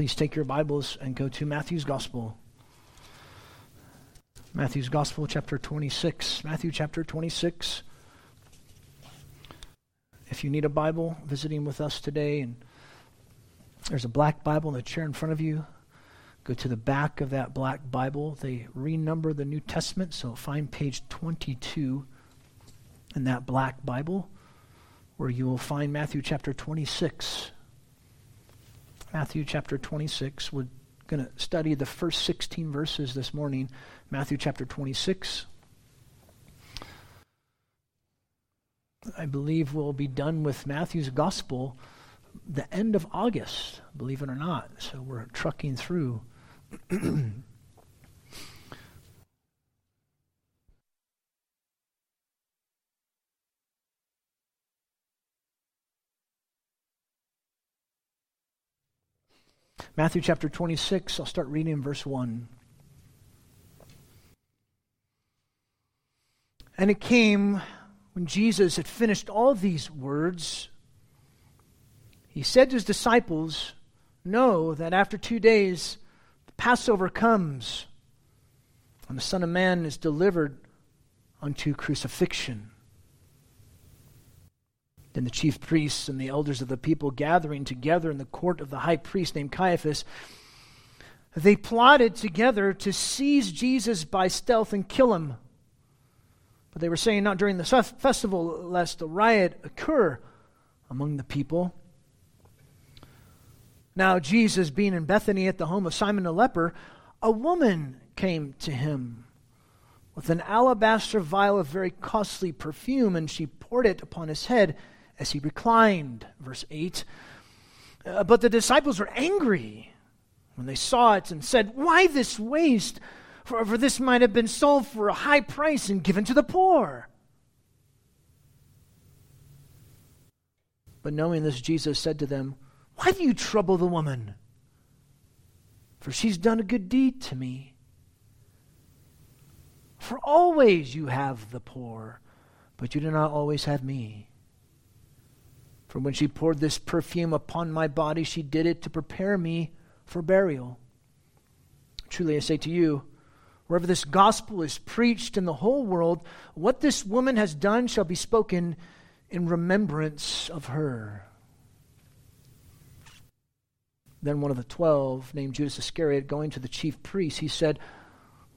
please take your Bibles and go to Matthew's Gospel. Matthew's Gospel, chapter 26. Matthew chapter 26. If you need a Bible visiting with us today, and there's a black Bible in the chair in front of you, go to the back of that black Bible. They renumber the New Testament, so find page 22 in that black Bible, where you will find Matthew chapter 26. Matthew chapter 26. We're going to study the first 16 verses this morning. Matthew chapter 26. I believe we'll be done with Matthew's gospel the end of August, believe it or not. So we're trucking through. Matthew chapter 26, I'll start reading in verse 1. And it came when Jesus had finished all these words, he said to his disciples, Know that after two days the Passover comes, and the Son of Man is delivered unto crucifixion. Then the chief priests and the elders of the people gathering together in the court of the high priest named Caiaphas, they plotted together to seize Jesus by stealth and kill him. But they were saying not during the festival, lest a riot occur among the people. Now, Jesus, being in Bethany at the home of Simon the leper, a woman came to him with an alabaster vial of very costly perfume, and she poured it upon his head as he reclined. Verse 8. Uh, but the disciples were angry when they saw it and said, Why this waste? For, for this might have been sold for a high price and given to the poor. But knowing this, Jesus said to them, Why do you trouble the woman? For she's done a good deed to me. For always you have the poor, but you do not always have me. For when she poured this perfume upon my body, she did it to prepare me for burial. Truly, I say to you, wherever this gospel is preached in the whole world, what this woman has done shall be spoken in remembrance of her. Then one of the twelve, named Judas Iscariot, going to the chief priests, he said,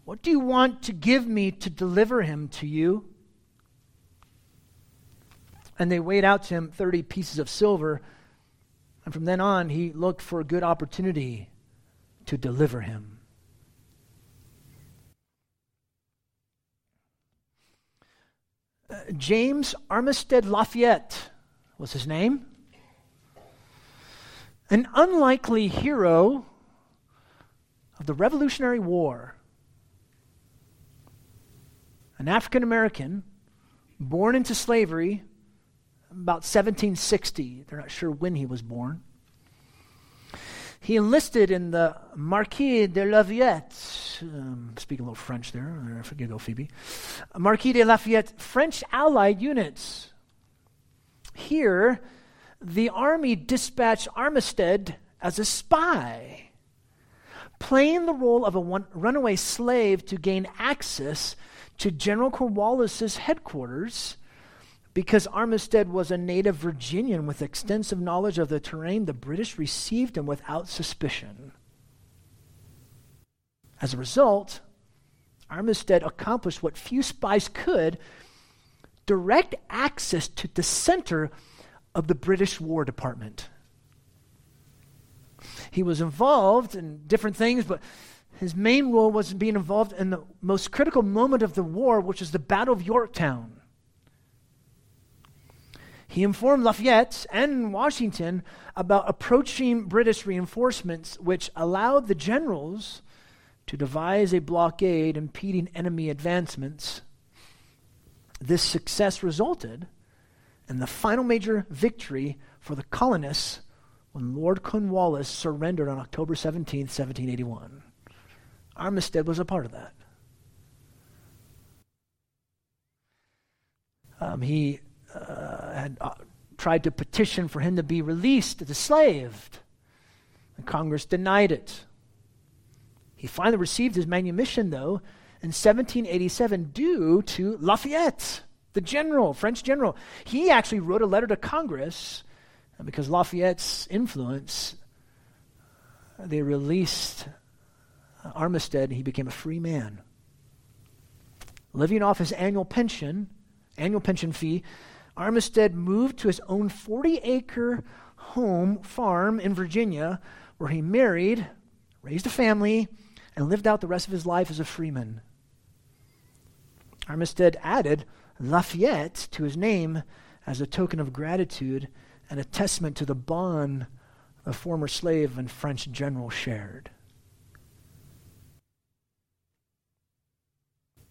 What do you want to give me to deliver him to you? And they weighed out to him 30 pieces of silver. And from then on, he looked for a good opportunity to deliver him. Uh, James Armistead Lafayette was his name. An unlikely hero of the Revolutionary War. An African American born into slavery about 1760. They're not sure when he was born. He enlisted in the Marquis de Lafayette, um, speaking a little French there, I forget go Phoebe, Marquis de Lafayette French Allied units. Here, the army dispatched Armistead as a spy, playing the role of a one, runaway slave to gain access to General Cornwallis's headquarters because Armistead was a native Virginian with extensive knowledge of the terrain, the British received him without suspicion. As a result, Armistead accomplished what few spies could direct access to the center of the British War Department. He was involved in different things, but his main role was being involved in the most critical moment of the war, which is the Battle of Yorktown. He informed Lafayette and Washington about approaching British reinforcements, which allowed the generals to devise a blockade impeding enemy advancements. This success resulted in the final major victory for the colonists when Lord Cornwallis surrendered on October 17, 1781. Armistead was a part of that. Um, he uh, had uh, tried to petition for him to be released as a slave. Congress denied it. He finally received his manumission, though, in 1787 due to Lafayette, the general, French general. He actually wrote a letter to Congress, and because Lafayette's influence, they released Armistead, and he became a free man. Living off his annual pension, annual pension fee, Armistead moved to his own 40 acre home farm in Virginia where he married, raised a family, and lived out the rest of his life as a freeman. Armistead added Lafayette to his name as a token of gratitude and a testament to the bond the former slave and French general shared.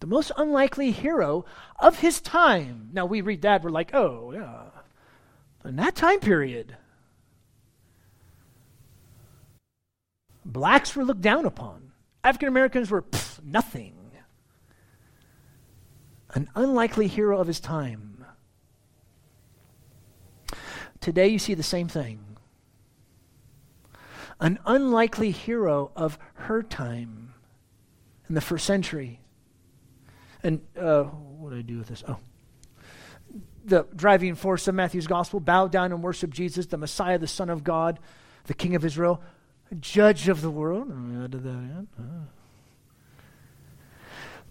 The most unlikely hero of his time. Now we read that, we're like, oh, yeah. But in that time period, blacks were looked down upon. African Americans were pff, nothing. An unlikely hero of his time. Today you see the same thing an unlikely hero of her time in the first century. And uh, what did I do with this? Oh. The driving force of Matthew's gospel bow down and worship Jesus, the Messiah, the Son of God, the King of Israel, judge of the world.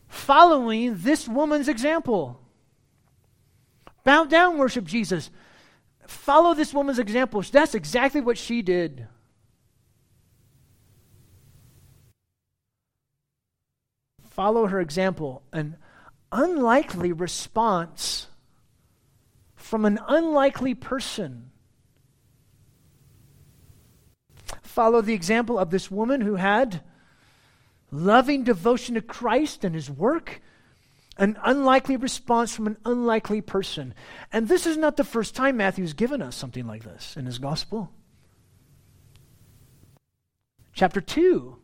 Following this woman's example. Bow down, worship Jesus. Follow this woman's example. That's exactly what she did. Follow her example, an unlikely response from an unlikely person. Follow the example of this woman who had loving devotion to Christ and his work, an unlikely response from an unlikely person. And this is not the first time Matthew's given us something like this in his gospel. Chapter 2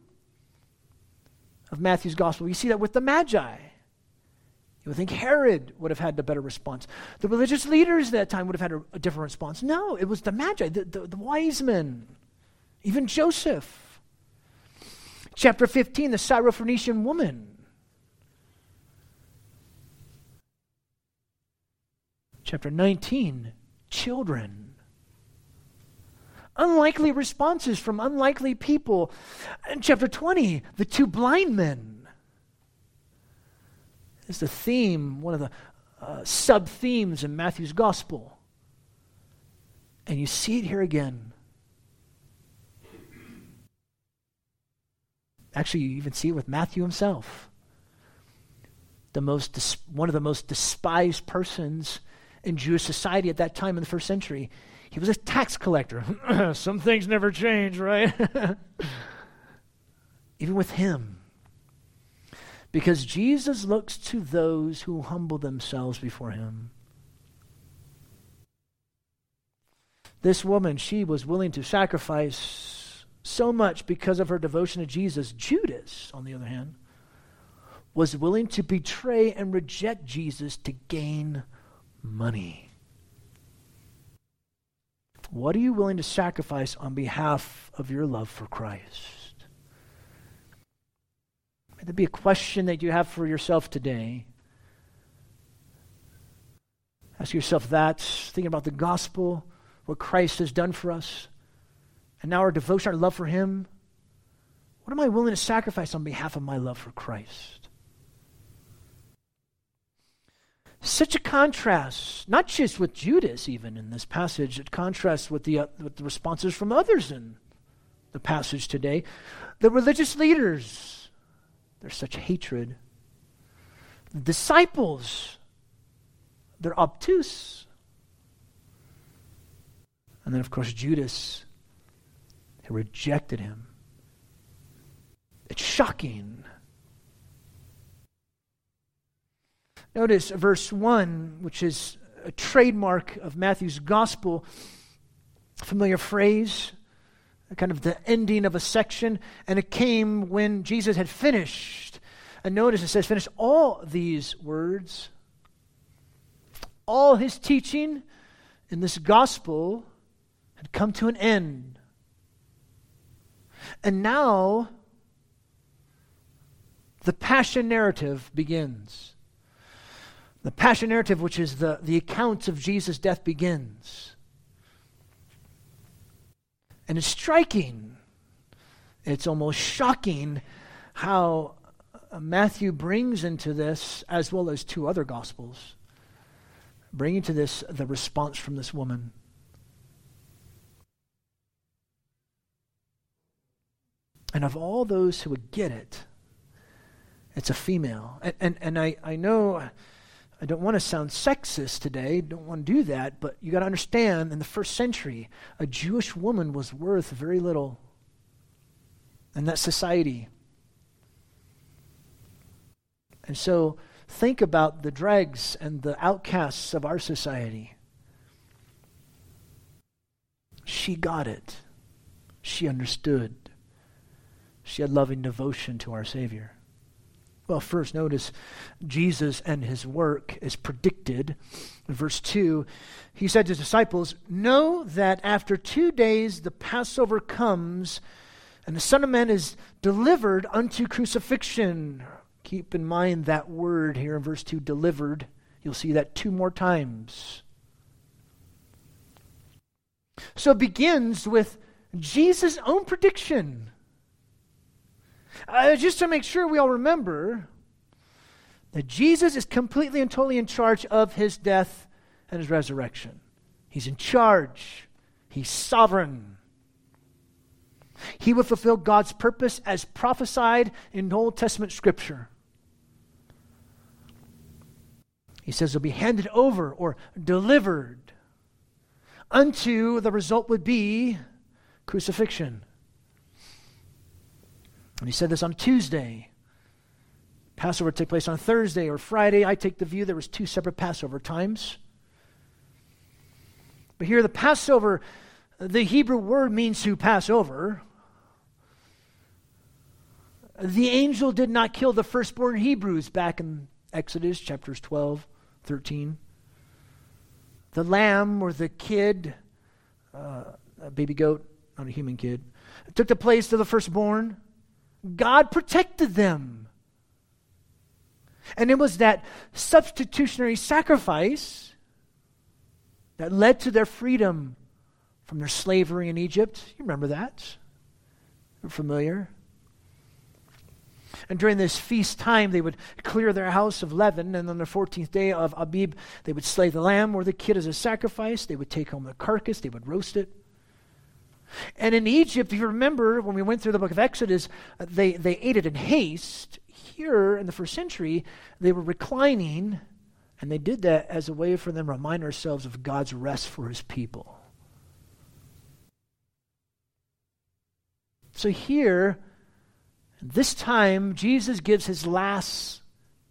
of Matthew's gospel. You see that with the Magi. You would think Herod would have had a better response. The religious leaders at that time would have had a, a different response. No, it was the Magi, the, the, the wise men, even Joseph. Chapter 15, the Syrophoenician woman. Chapter 19, children unlikely responses from unlikely people. In chapter 20, the two blind men is the theme, one of the uh, sub themes in Matthew's gospel. And you see it here again. Actually, you even see it with Matthew himself. The most one of the most despised persons in Jewish society at that time in the first century. He was a tax collector. Some things never change, right? Even with him. Because Jesus looks to those who humble themselves before him. This woman, she was willing to sacrifice so much because of her devotion to Jesus. Judas, on the other hand, was willing to betray and reject Jesus to gain money. What are you willing to sacrifice on behalf of your love for Christ? May there be a question that you have for yourself today. Ask yourself that, thinking about the gospel, what Christ has done for us, and now our devotion, our love for Him. What am I willing to sacrifice on behalf of my love for Christ? Such a contrast, not just with Judas, even in this passage, it contrasts with the, uh, with the responses from others in the passage today. The religious leaders, there's such hatred. The disciples, they're obtuse. And then, of course, Judas, he rejected him. It's shocking. Notice verse 1, which is a trademark of Matthew's gospel, familiar phrase, kind of the ending of a section, and it came when Jesus had finished. And notice it says, finish all these words. All his teaching in this gospel had come to an end. And now the passion narrative begins. The passion narrative, which is the, the account of Jesus' death, begins. And it's striking, it's almost shocking how uh, Matthew brings into this, as well as two other gospels, bringing to this the response from this woman. And of all those who would get it, it's a female. And, and, and I, I know I don't want to sound sexist today, don't want to do that, but you got to understand in the first century, a Jewish woman was worth very little in that society. And so think about the dregs and the outcasts of our society. She got it. She understood. She had loving devotion to our Savior. Well, first, notice Jesus and his work is predicted. In verse 2, he said to his disciples, Know that after two days the Passover comes, and the Son of Man is delivered unto crucifixion. Keep in mind that word here in verse 2, delivered. You'll see that two more times. So it begins with Jesus' own prediction. Uh, just to make sure we all remember that Jesus is completely and totally in charge of his death and his resurrection. He's in charge, he's sovereign. He will fulfill God's purpose as prophesied in Old Testament scripture. He says he'll be handed over or delivered unto the result would be crucifixion. And he said this on Tuesday. Passover took place on Thursday or Friday. I take the view there was two separate Passover times. But here the Passover, the Hebrew word means to pass over. The angel did not kill the firstborn Hebrews back in Exodus chapters 12, 13. The lamb or the kid, uh, a baby goat, not a human kid, took the place of the firstborn. God protected them. And it was that substitutionary sacrifice that led to their freedom from their slavery in Egypt. You remember that? You're familiar? And during this feast time, they would clear their house of leaven, and on the 14th day of Abib, they would slay the lamb or the kid as a sacrifice. They would take home the carcass, they would roast it. And in Egypt, if you remember when we went through the book of Exodus, uh, they, they ate it in haste. Here in the first century, they were reclining, and they did that as a way for them to remind ourselves of God's rest for his people. So here, this time, Jesus gives his last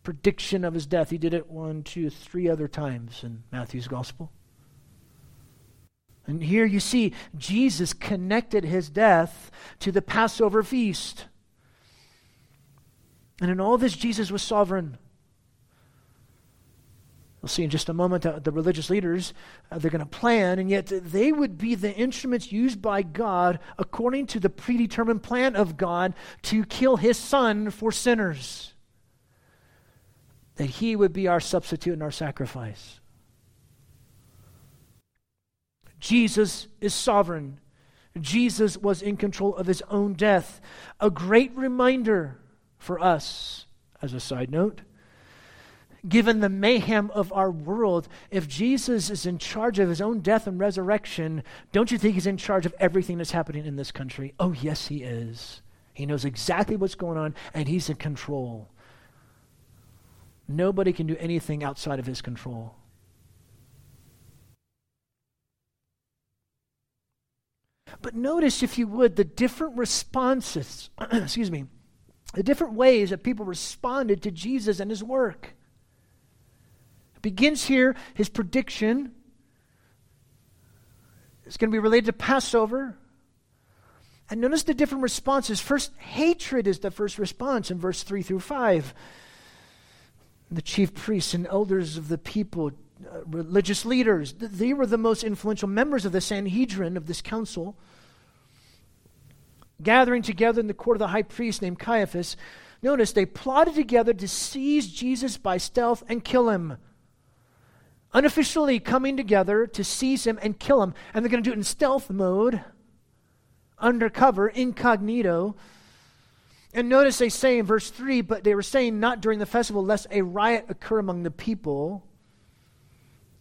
prediction of his death. He did it one, two, three other times in Matthew's gospel. And here you see Jesus connected his death to the Passover feast. And in all this, Jesus was sovereign. We'll see in just a moment that the religious leaders, uh, they're going to plan, and yet they would be the instruments used by God according to the predetermined plan of God to kill his son for sinners. That he would be our substitute and our sacrifice. Jesus is sovereign. Jesus was in control of his own death. A great reminder for us, as a side note. Given the mayhem of our world, if Jesus is in charge of his own death and resurrection, don't you think he's in charge of everything that's happening in this country? Oh, yes, he is. He knows exactly what's going on, and he's in control. Nobody can do anything outside of his control. But notice, if you would, the different responses, excuse me, the different ways that people responded to Jesus and his work. It begins here, his prediction. It's going to be related to Passover. And notice the different responses. First, hatred is the first response in verse 3 through 5. The chief priests and elders of the people Uh, religious leaders. They were the most influential members of the Sanhedrin, of this council. gathering together in the court of the high priest named Caiaphas, notice they plotted together to seize Jesus by stealth and kill him. Unofficially coming together to seize him and kill him. And they're going to do it in stealth mode, undercover, incognito. And notice they say in verse 3 but they were saying not during the festival, lest a riot occur among the people.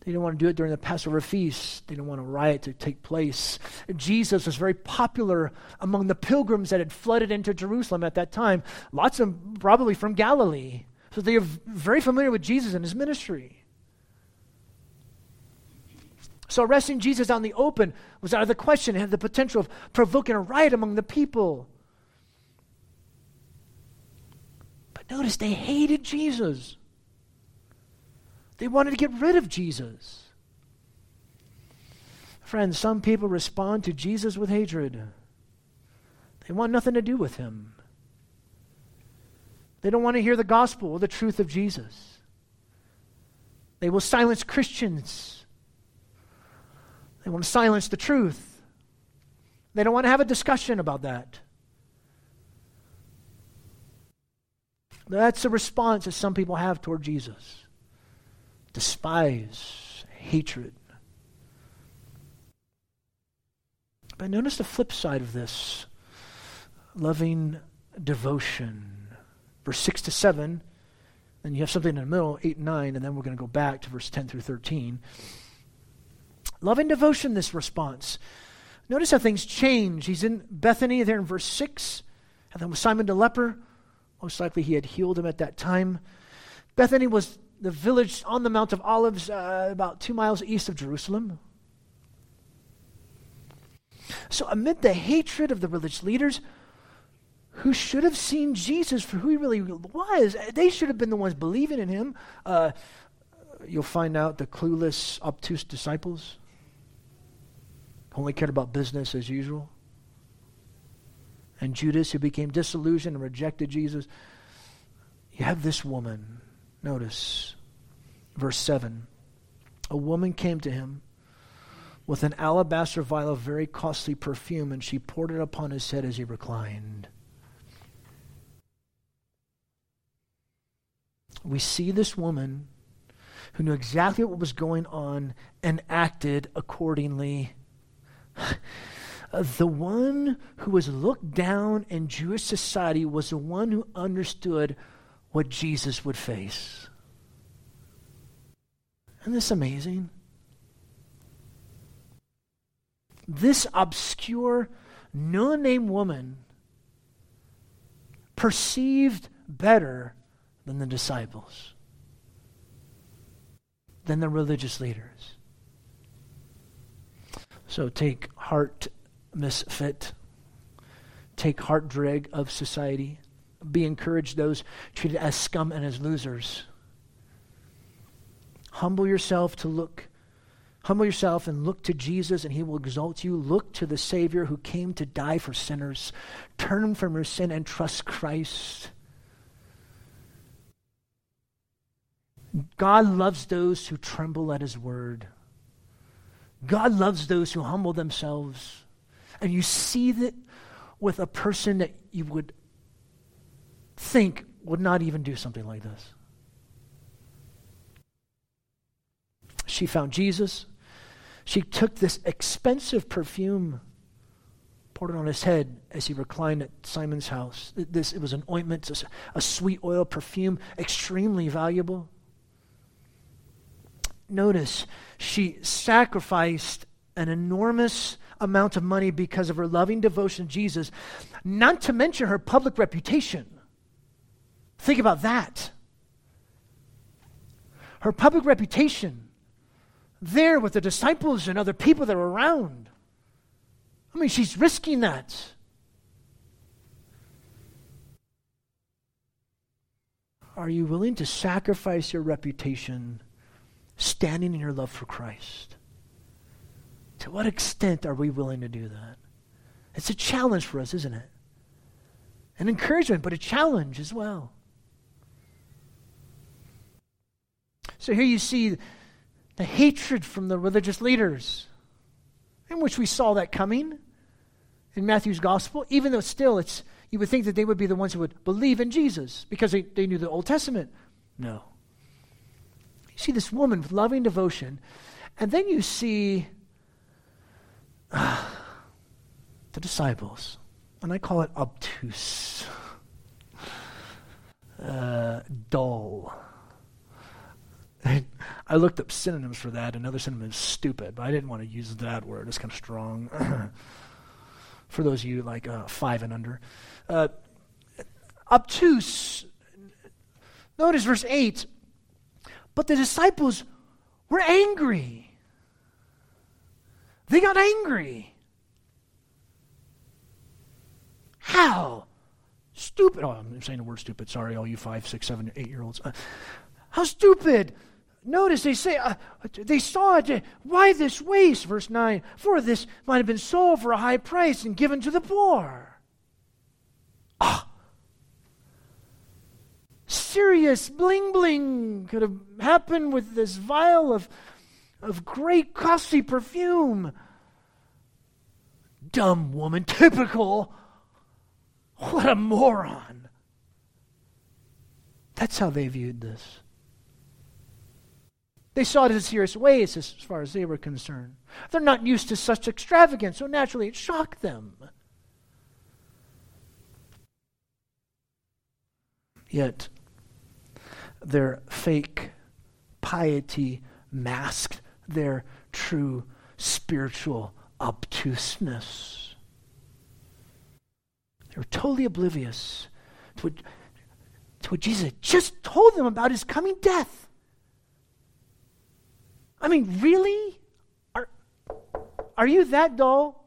They didn't want to do it during the Passover feast. They didn't want a riot to take place. Jesus was very popular among the pilgrims that had flooded into Jerusalem at that time. Lots of them probably from Galilee. So they are very familiar with Jesus and his ministry. So arresting Jesus out in the open was out of the question. It had the potential of provoking a riot among the people. But notice they hated Jesus. They wanted to get rid of Jesus. Friends, some people respond to Jesus with hatred. They want nothing to do with him. They don't want to hear the gospel or the truth of Jesus. They will silence Christians. They want to silence the truth. They don't want to have a discussion about that. That's a response that some people have toward Jesus despise, hatred. But notice the flip side of this loving devotion. Verse 6 to 7, then you have something in the middle, 8 and 9, and then we're going to go back to verse 10 through 13. Loving devotion, this response. Notice how things change. He's in Bethany there in verse 6, and then with Simon the leper, most likely he had healed him at that time. Bethany was the village on the Mount of Olives, uh, about two miles east of Jerusalem. So, amid the hatred of the religious leaders, who should have seen Jesus for who he really was, they should have been the ones believing in him. Uh, you'll find out the clueless, obtuse disciples only cared about business as usual. And Judas, who became disillusioned and rejected Jesus. You have this woman Notice verse 7. A woman came to him with an alabaster vial of very costly perfume, and she poured it upon his head as he reclined. We see this woman who knew exactly what was going on and acted accordingly. the one who was looked down in Jewish society was the one who understood what Jesus would face. Isn't this amazing? This obscure, no name woman perceived better than the disciples, than the religious leaders. So take heart misfit, take heart drag of society be encouraged those treated as scum and as losers. Humble yourself to look, humble yourself and look to Jesus, and he will exalt you. Look to the Savior who came to die for sinners. Turn from your sin and trust Christ. God loves those who tremble at his word. God loves those who humble themselves. And you see that with a person that you would think would not even do something like this. She found Jesus. She took this expensive perfume, poured it on his head as he reclined at Simon's house. This it was an ointment, a, a sweet oil perfume, extremely valuable. Notice she sacrificed an enormous amount of money because of her loving devotion to Jesus, not to mention her public reputation. Think about that. Her public reputation there with the disciples and other people that are around. I mean, she's risking that. Are you willing to sacrifice your reputation standing in your love for Christ? To what extent are we willing to do that? It's a challenge for us, isn't it? An encouragement, but a challenge as well. So here you see the hatred from the religious leaders, in which we saw that coming. in Matthew's gospel, even though still it's, you would think that they would be the ones who would believe in Jesus because they, they knew the Old Testament. No. You see this woman with loving devotion, and then you see uh, the disciples, and I call it obtuse, uh, dull. I looked up synonyms for that. Another synonym is stupid, but I didn't want to use that word. It's kind of strong. for those of you like uh, five and under. Uh, obtuse. Notice verse 8. But the disciples were angry. They got angry. How? Stupid. Oh, I'm saying the word stupid. Sorry, all you five, six, seven, eight year olds. Uh, how stupid. Notice they say, uh, they saw it. Why this waste? Verse 9. For this might have been sold for a high price and given to the poor. Ah. Serious bling bling could have happened with this vial of, of great costly perfume. Dumb woman, typical. What a moron. That's how they viewed this. They saw it in serious ways as far as they were concerned. They're not used to such extravagance, so naturally it shocked them. Yet, their fake piety masked their true spiritual obtuseness. They were totally oblivious to what, to what Jesus just told them about his coming death. I mean, really? Are, are you that dull?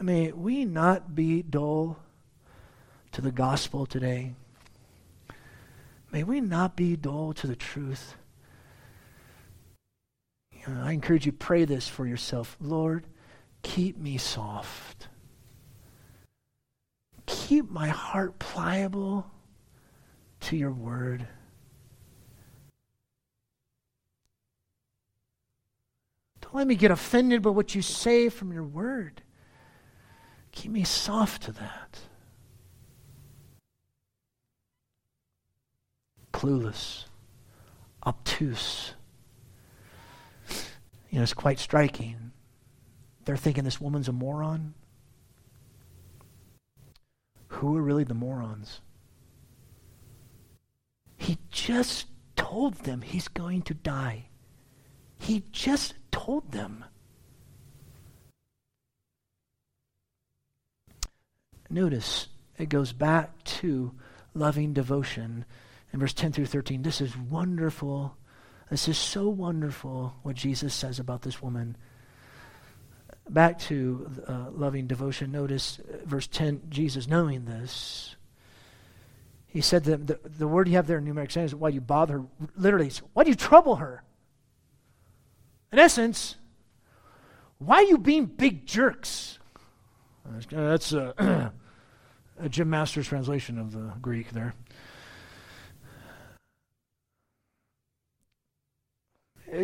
May we not be dull to the gospel today. May we not be dull to the truth. You know, I encourage you pray this for yourself. Lord, keep me soft. Keep my heart pliable to your word. Let me get offended by what you say from your word. Keep me soft to that. Clueless, obtuse. You know, it's quite striking. They're thinking this woman's a moron. Who are really the morons? He just told them he's going to die. He just told them. Notice it goes back to loving devotion in verse 10 through 13. This is wonderful. This is so wonderful what Jesus says about this woman. Back to uh, loving devotion. Notice uh, verse 10 Jesus, knowing this, he said that the, the word you have there in numeric saying is why do you bother her. Literally, why do you trouble her? In essence, why are you being big jerks? That's a, a Jim Masters translation of the Greek there.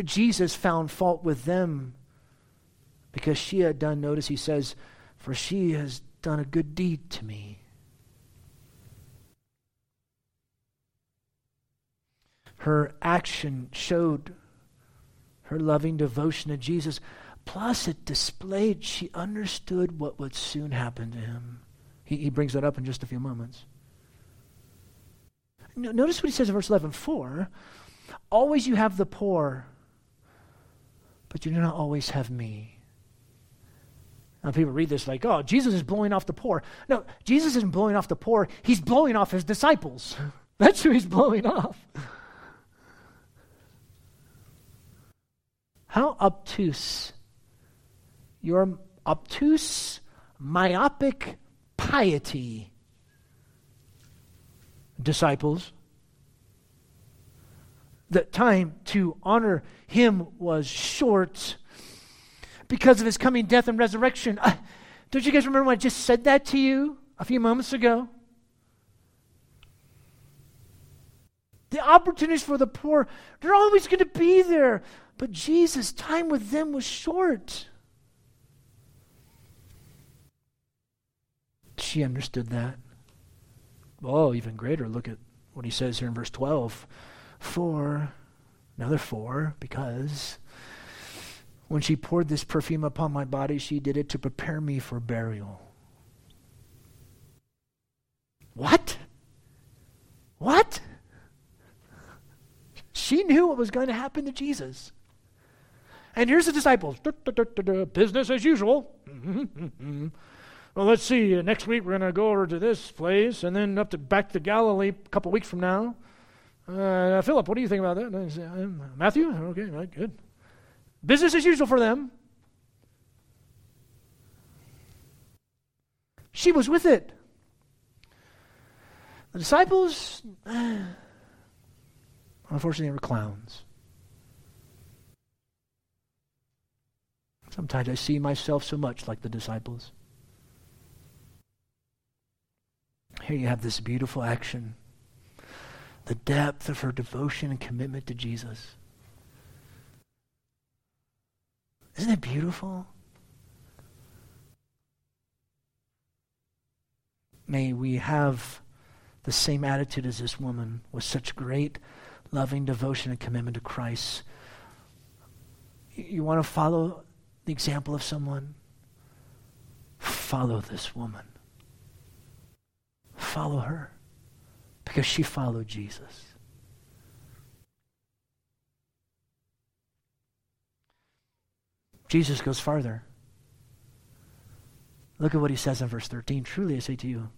Jesus found fault with them because she had done, notice he says, for she has done a good deed to me. Her action showed her loving devotion to Jesus. Plus, it displayed she understood what would soon happen to him. He, he brings that up in just a few moments. Notice what he says in verse 11 For always you have the poor, but you do not always have me. Now, people read this like, oh, Jesus is blowing off the poor. No, Jesus isn't blowing off the poor, he's blowing off his disciples. That's who he's blowing off. How obtuse. Your obtuse, myopic piety, disciples. The time to honor him was short because of his coming death and resurrection. Uh, don't you guys remember when I just said that to you a few moments ago? The opportunities for the poor, they're always going to be there. But Jesus' time with them was short. She understood that. Oh, even greater. Look at what he says here in verse 12. For, another for, because when she poured this perfume upon my body, she did it to prepare me for burial. What? What? She knew what was going to happen to Jesus. And here's the disciples business as usual. well, let's see. Next week we're going to go over to this place and then up to back to Galilee a couple weeks from now. Uh, Philip, what do you think about that? Uh, Matthew? Okay, right, good. Business as usual for them. She was with it. The disciples, unfortunately, were clowns. Sometimes I see myself so much like the disciples. Here you have this beautiful action, the depth of her devotion and commitment to Jesus. Isn't it beautiful? May we have the same attitude as this woman with such great loving devotion and commitment to Christ. You want to follow the example of someone? Follow this woman. Follow her because she followed Jesus. Jesus goes farther. Look at what he says in verse 13. Truly I say to you,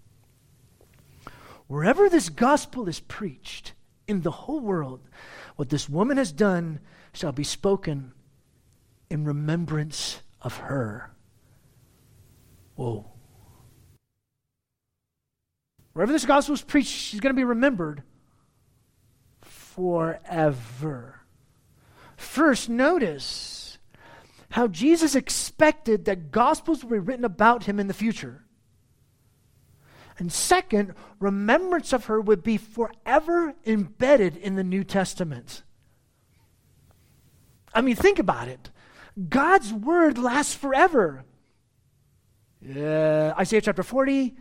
Wherever this gospel is preached in the whole world, what this woman has done shall be spoken in remembrance of her. Whoa. Wherever this gospel is preached, she's going to be remembered forever. First, notice how Jesus expected that gospels would be written about him in the future. And second, remembrance of her would be forever embedded in the New Testament. I mean, think about it. God's word lasts forever. Uh, Isaiah chapter 40,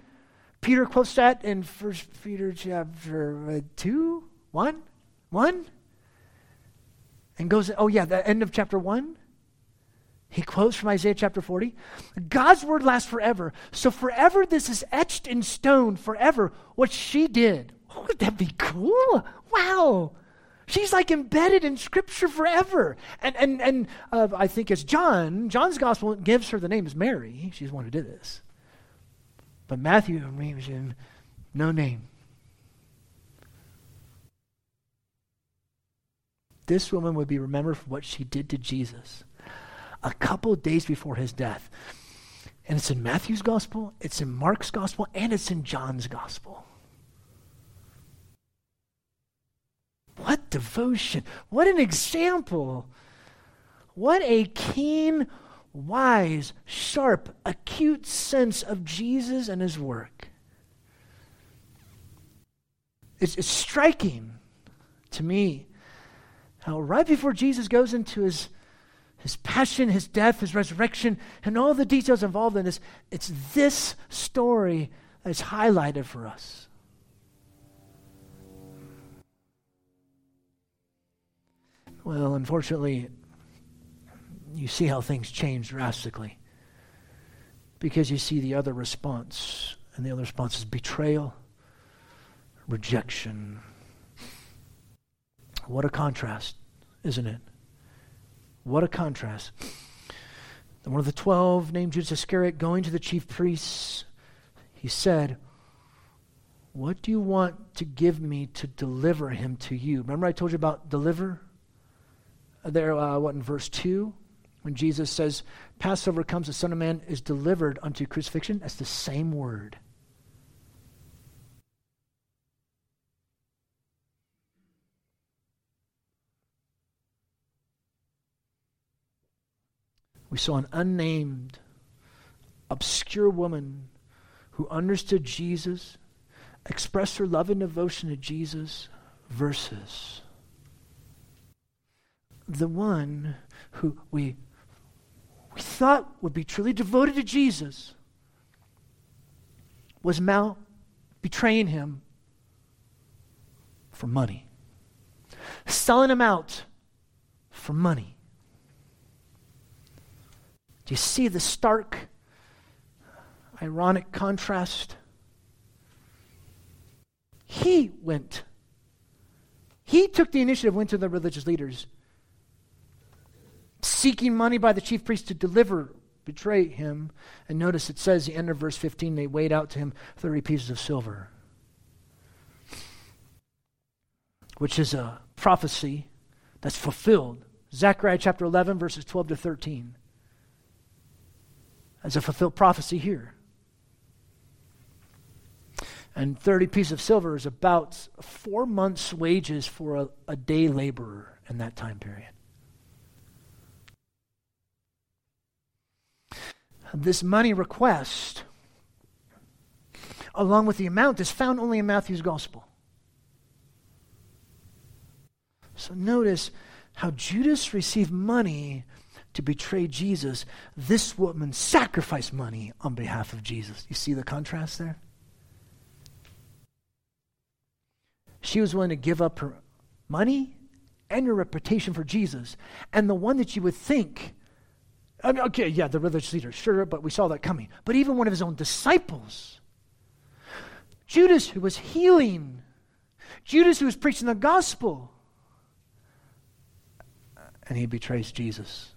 Peter quotes that in 1 Peter chapter 2, 1, 1. And goes, oh yeah, the end of chapter 1. He quotes from Isaiah chapter 40 God's word lasts forever. So, forever, this is etched in stone forever what she did. Oh, would that be cool? Wow. She's like embedded in Scripture forever. And, and, and uh, I think it's John, John's gospel gives her the name is Mary. She's the one who did this. But Matthew names him no name. This woman would be remembered for what she did to Jesus a couple days before his death. And it's in Matthew's gospel, it's in Mark's gospel, and it's in John's gospel. What devotion! What an example! What a keen, wise, sharp, acute sense of Jesus and his work. It's, it's striking to me how right before Jesus goes into his his passion, his death, his resurrection, and all the details involved in this. It's this story that's highlighted for us. Well, unfortunately, you see how things change drastically because you see the other response, and the other response is betrayal, rejection. What a contrast, isn't it? What a contrast. One of the twelve, named Judas Iscariot, going to the chief priests, he said, What do you want to give me to deliver him to you? Remember, I told you about deliver? There, uh, what, in verse 2? When Jesus says, Passover comes, the Son of Man is delivered unto crucifixion. That's the same word. We saw an unnamed, obscure woman who understood Jesus, expressed her love and devotion to Jesus, versus the one who we, we thought would be truly devoted to Jesus was now betraying him for money, selling him out for money. Do you see the stark, ironic contrast? He went. He took the initiative, went to the religious leaders, seeking money by the chief priest to deliver, betray him. And notice it says, the end of verse 15, they weighed out to him 30 pieces of silver, which is a prophecy that's fulfilled. Zechariah chapter 11, verses 12 to 13. As a fulfilled prophecy here. And 30 pieces of silver is about four months' wages for a, a day laborer in that time period. This money request, along with the amount, is found only in Matthew's gospel. So notice how Judas received money to betray Jesus. This woman sacrificed money on behalf of Jesus. You see the contrast there? She was willing to give up her money and her reputation for Jesus. And the one that you would think, I mean, okay, yeah, the religious leader, sure, but we saw that coming. But even one of his own disciples, Judas, who was healing, Judas, who was preaching the gospel, and he betrays Jesus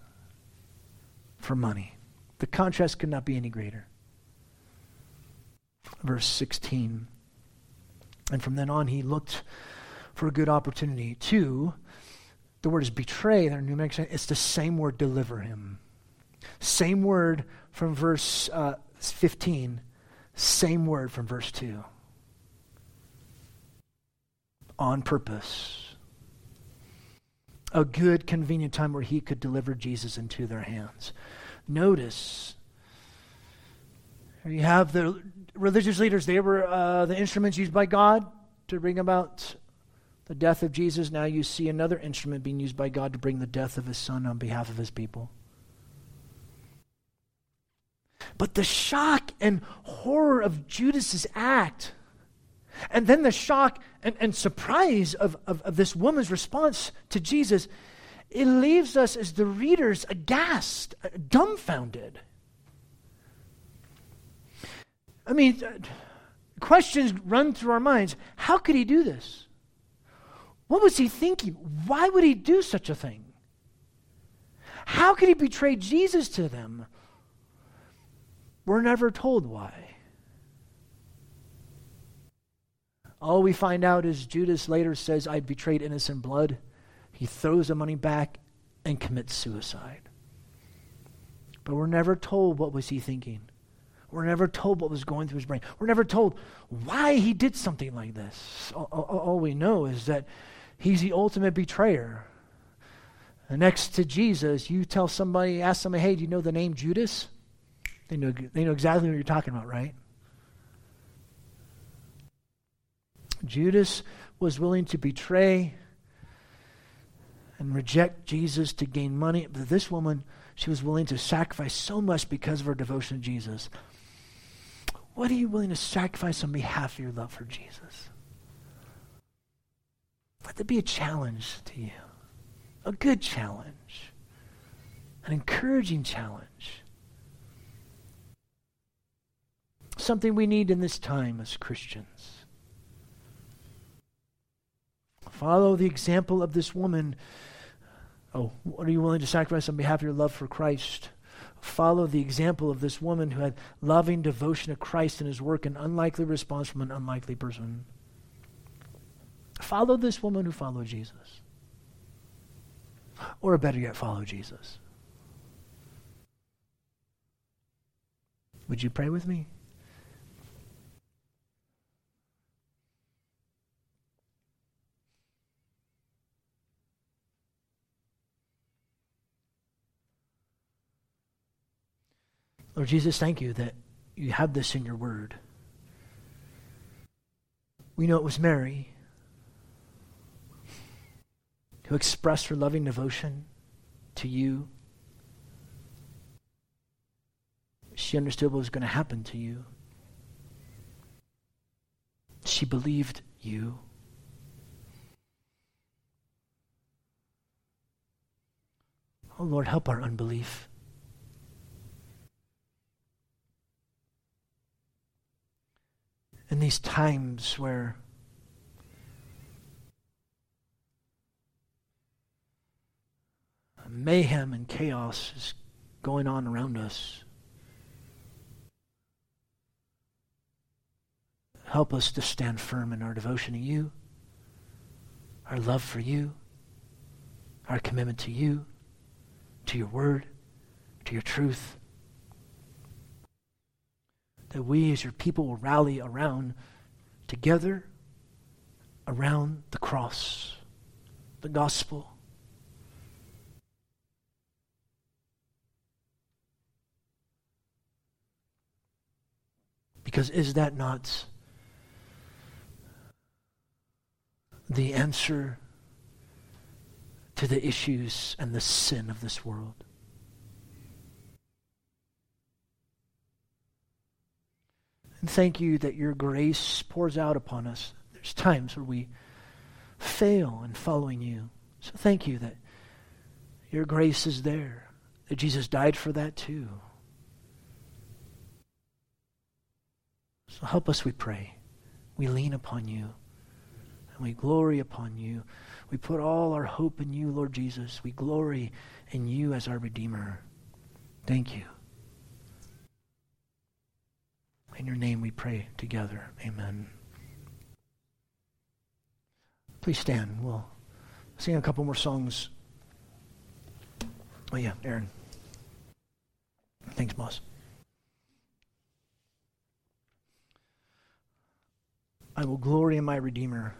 for money. The contrast could not be any greater. Verse 16. And from then on, he looked for a good opportunity to, the word is betray, in New Mexico, it's the same word, deliver him. Same word from verse uh, 15, same word from verse 2. On purpose. A good, convenient time where he could deliver Jesus into their hands. Notice you have the religious leaders, they were uh, the instruments used by God to bring about the death of Jesus. Now you see another instrument being used by God to bring the death of his son on behalf of his people. But the shock and horror of Judas's act, and then the shock and, and surprise of, of, of this woman's response to Jesus, it leaves us as the readers aghast, dumbfounded. I mean, uh, questions run through our minds. How could he do this? What was he thinking? Why would he do such a thing? How could he betray Jesus to them? We're never told why. All we find out is Judas later says, I betrayed innocent blood. He throws the money back and commits suicide. But we're never told what was he thinking. We're never told what was going through his brain. We're never told why he did something like this. All, all, all we know is that he's the ultimate betrayer. And next to Jesus, you tell somebody, ask somebody, hey, do you know the name Judas? They know, they know exactly what you're talking about, right? Judas was willing to betray and reject Jesus to gain money. But this woman, she was willing to sacrifice so much because of her devotion to Jesus. What are you willing to sacrifice on behalf of your love for Jesus? Let that be a challenge to you, a good challenge, an encouraging challenge. Something we need in this time as Christians. Follow the example of this woman. Oh, what are you willing to sacrifice on behalf of your love for Christ? follow the example of this woman who had loving devotion to Christ and his work, an unlikely response from an unlikely person. Follow this woman who followed Jesus. Or better yet, follow Jesus. Would you pray with me? Lord Jesus, thank you that you have this in your word. We know it was Mary who expressed her loving devotion to you. She understood what was going to happen to you. She believed you. Oh Lord, help our unbelief. In these times where mayhem and chaos is going on around us. Help us to stand firm in our devotion to you, our love for you, our commitment to you, to your word, to your truth. That we as your people will rally around together around the cross, the gospel Because is that not the answer to the issues and the sin of this world? Thank you that your grace pours out upon us. There's times where we fail in following you. So thank you that your grace is there, that Jesus died for that too. So help us, we pray. We lean upon you and we glory upon you. We put all our hope in you, Lord Jesus. We glory in you as our Redeemer. Thank you. In your name we pray together. Amen. Please stand. We'll sing a couple more songs. Oh, yeah, Aaron. Thanks, boss. I will glory in my Redeemer.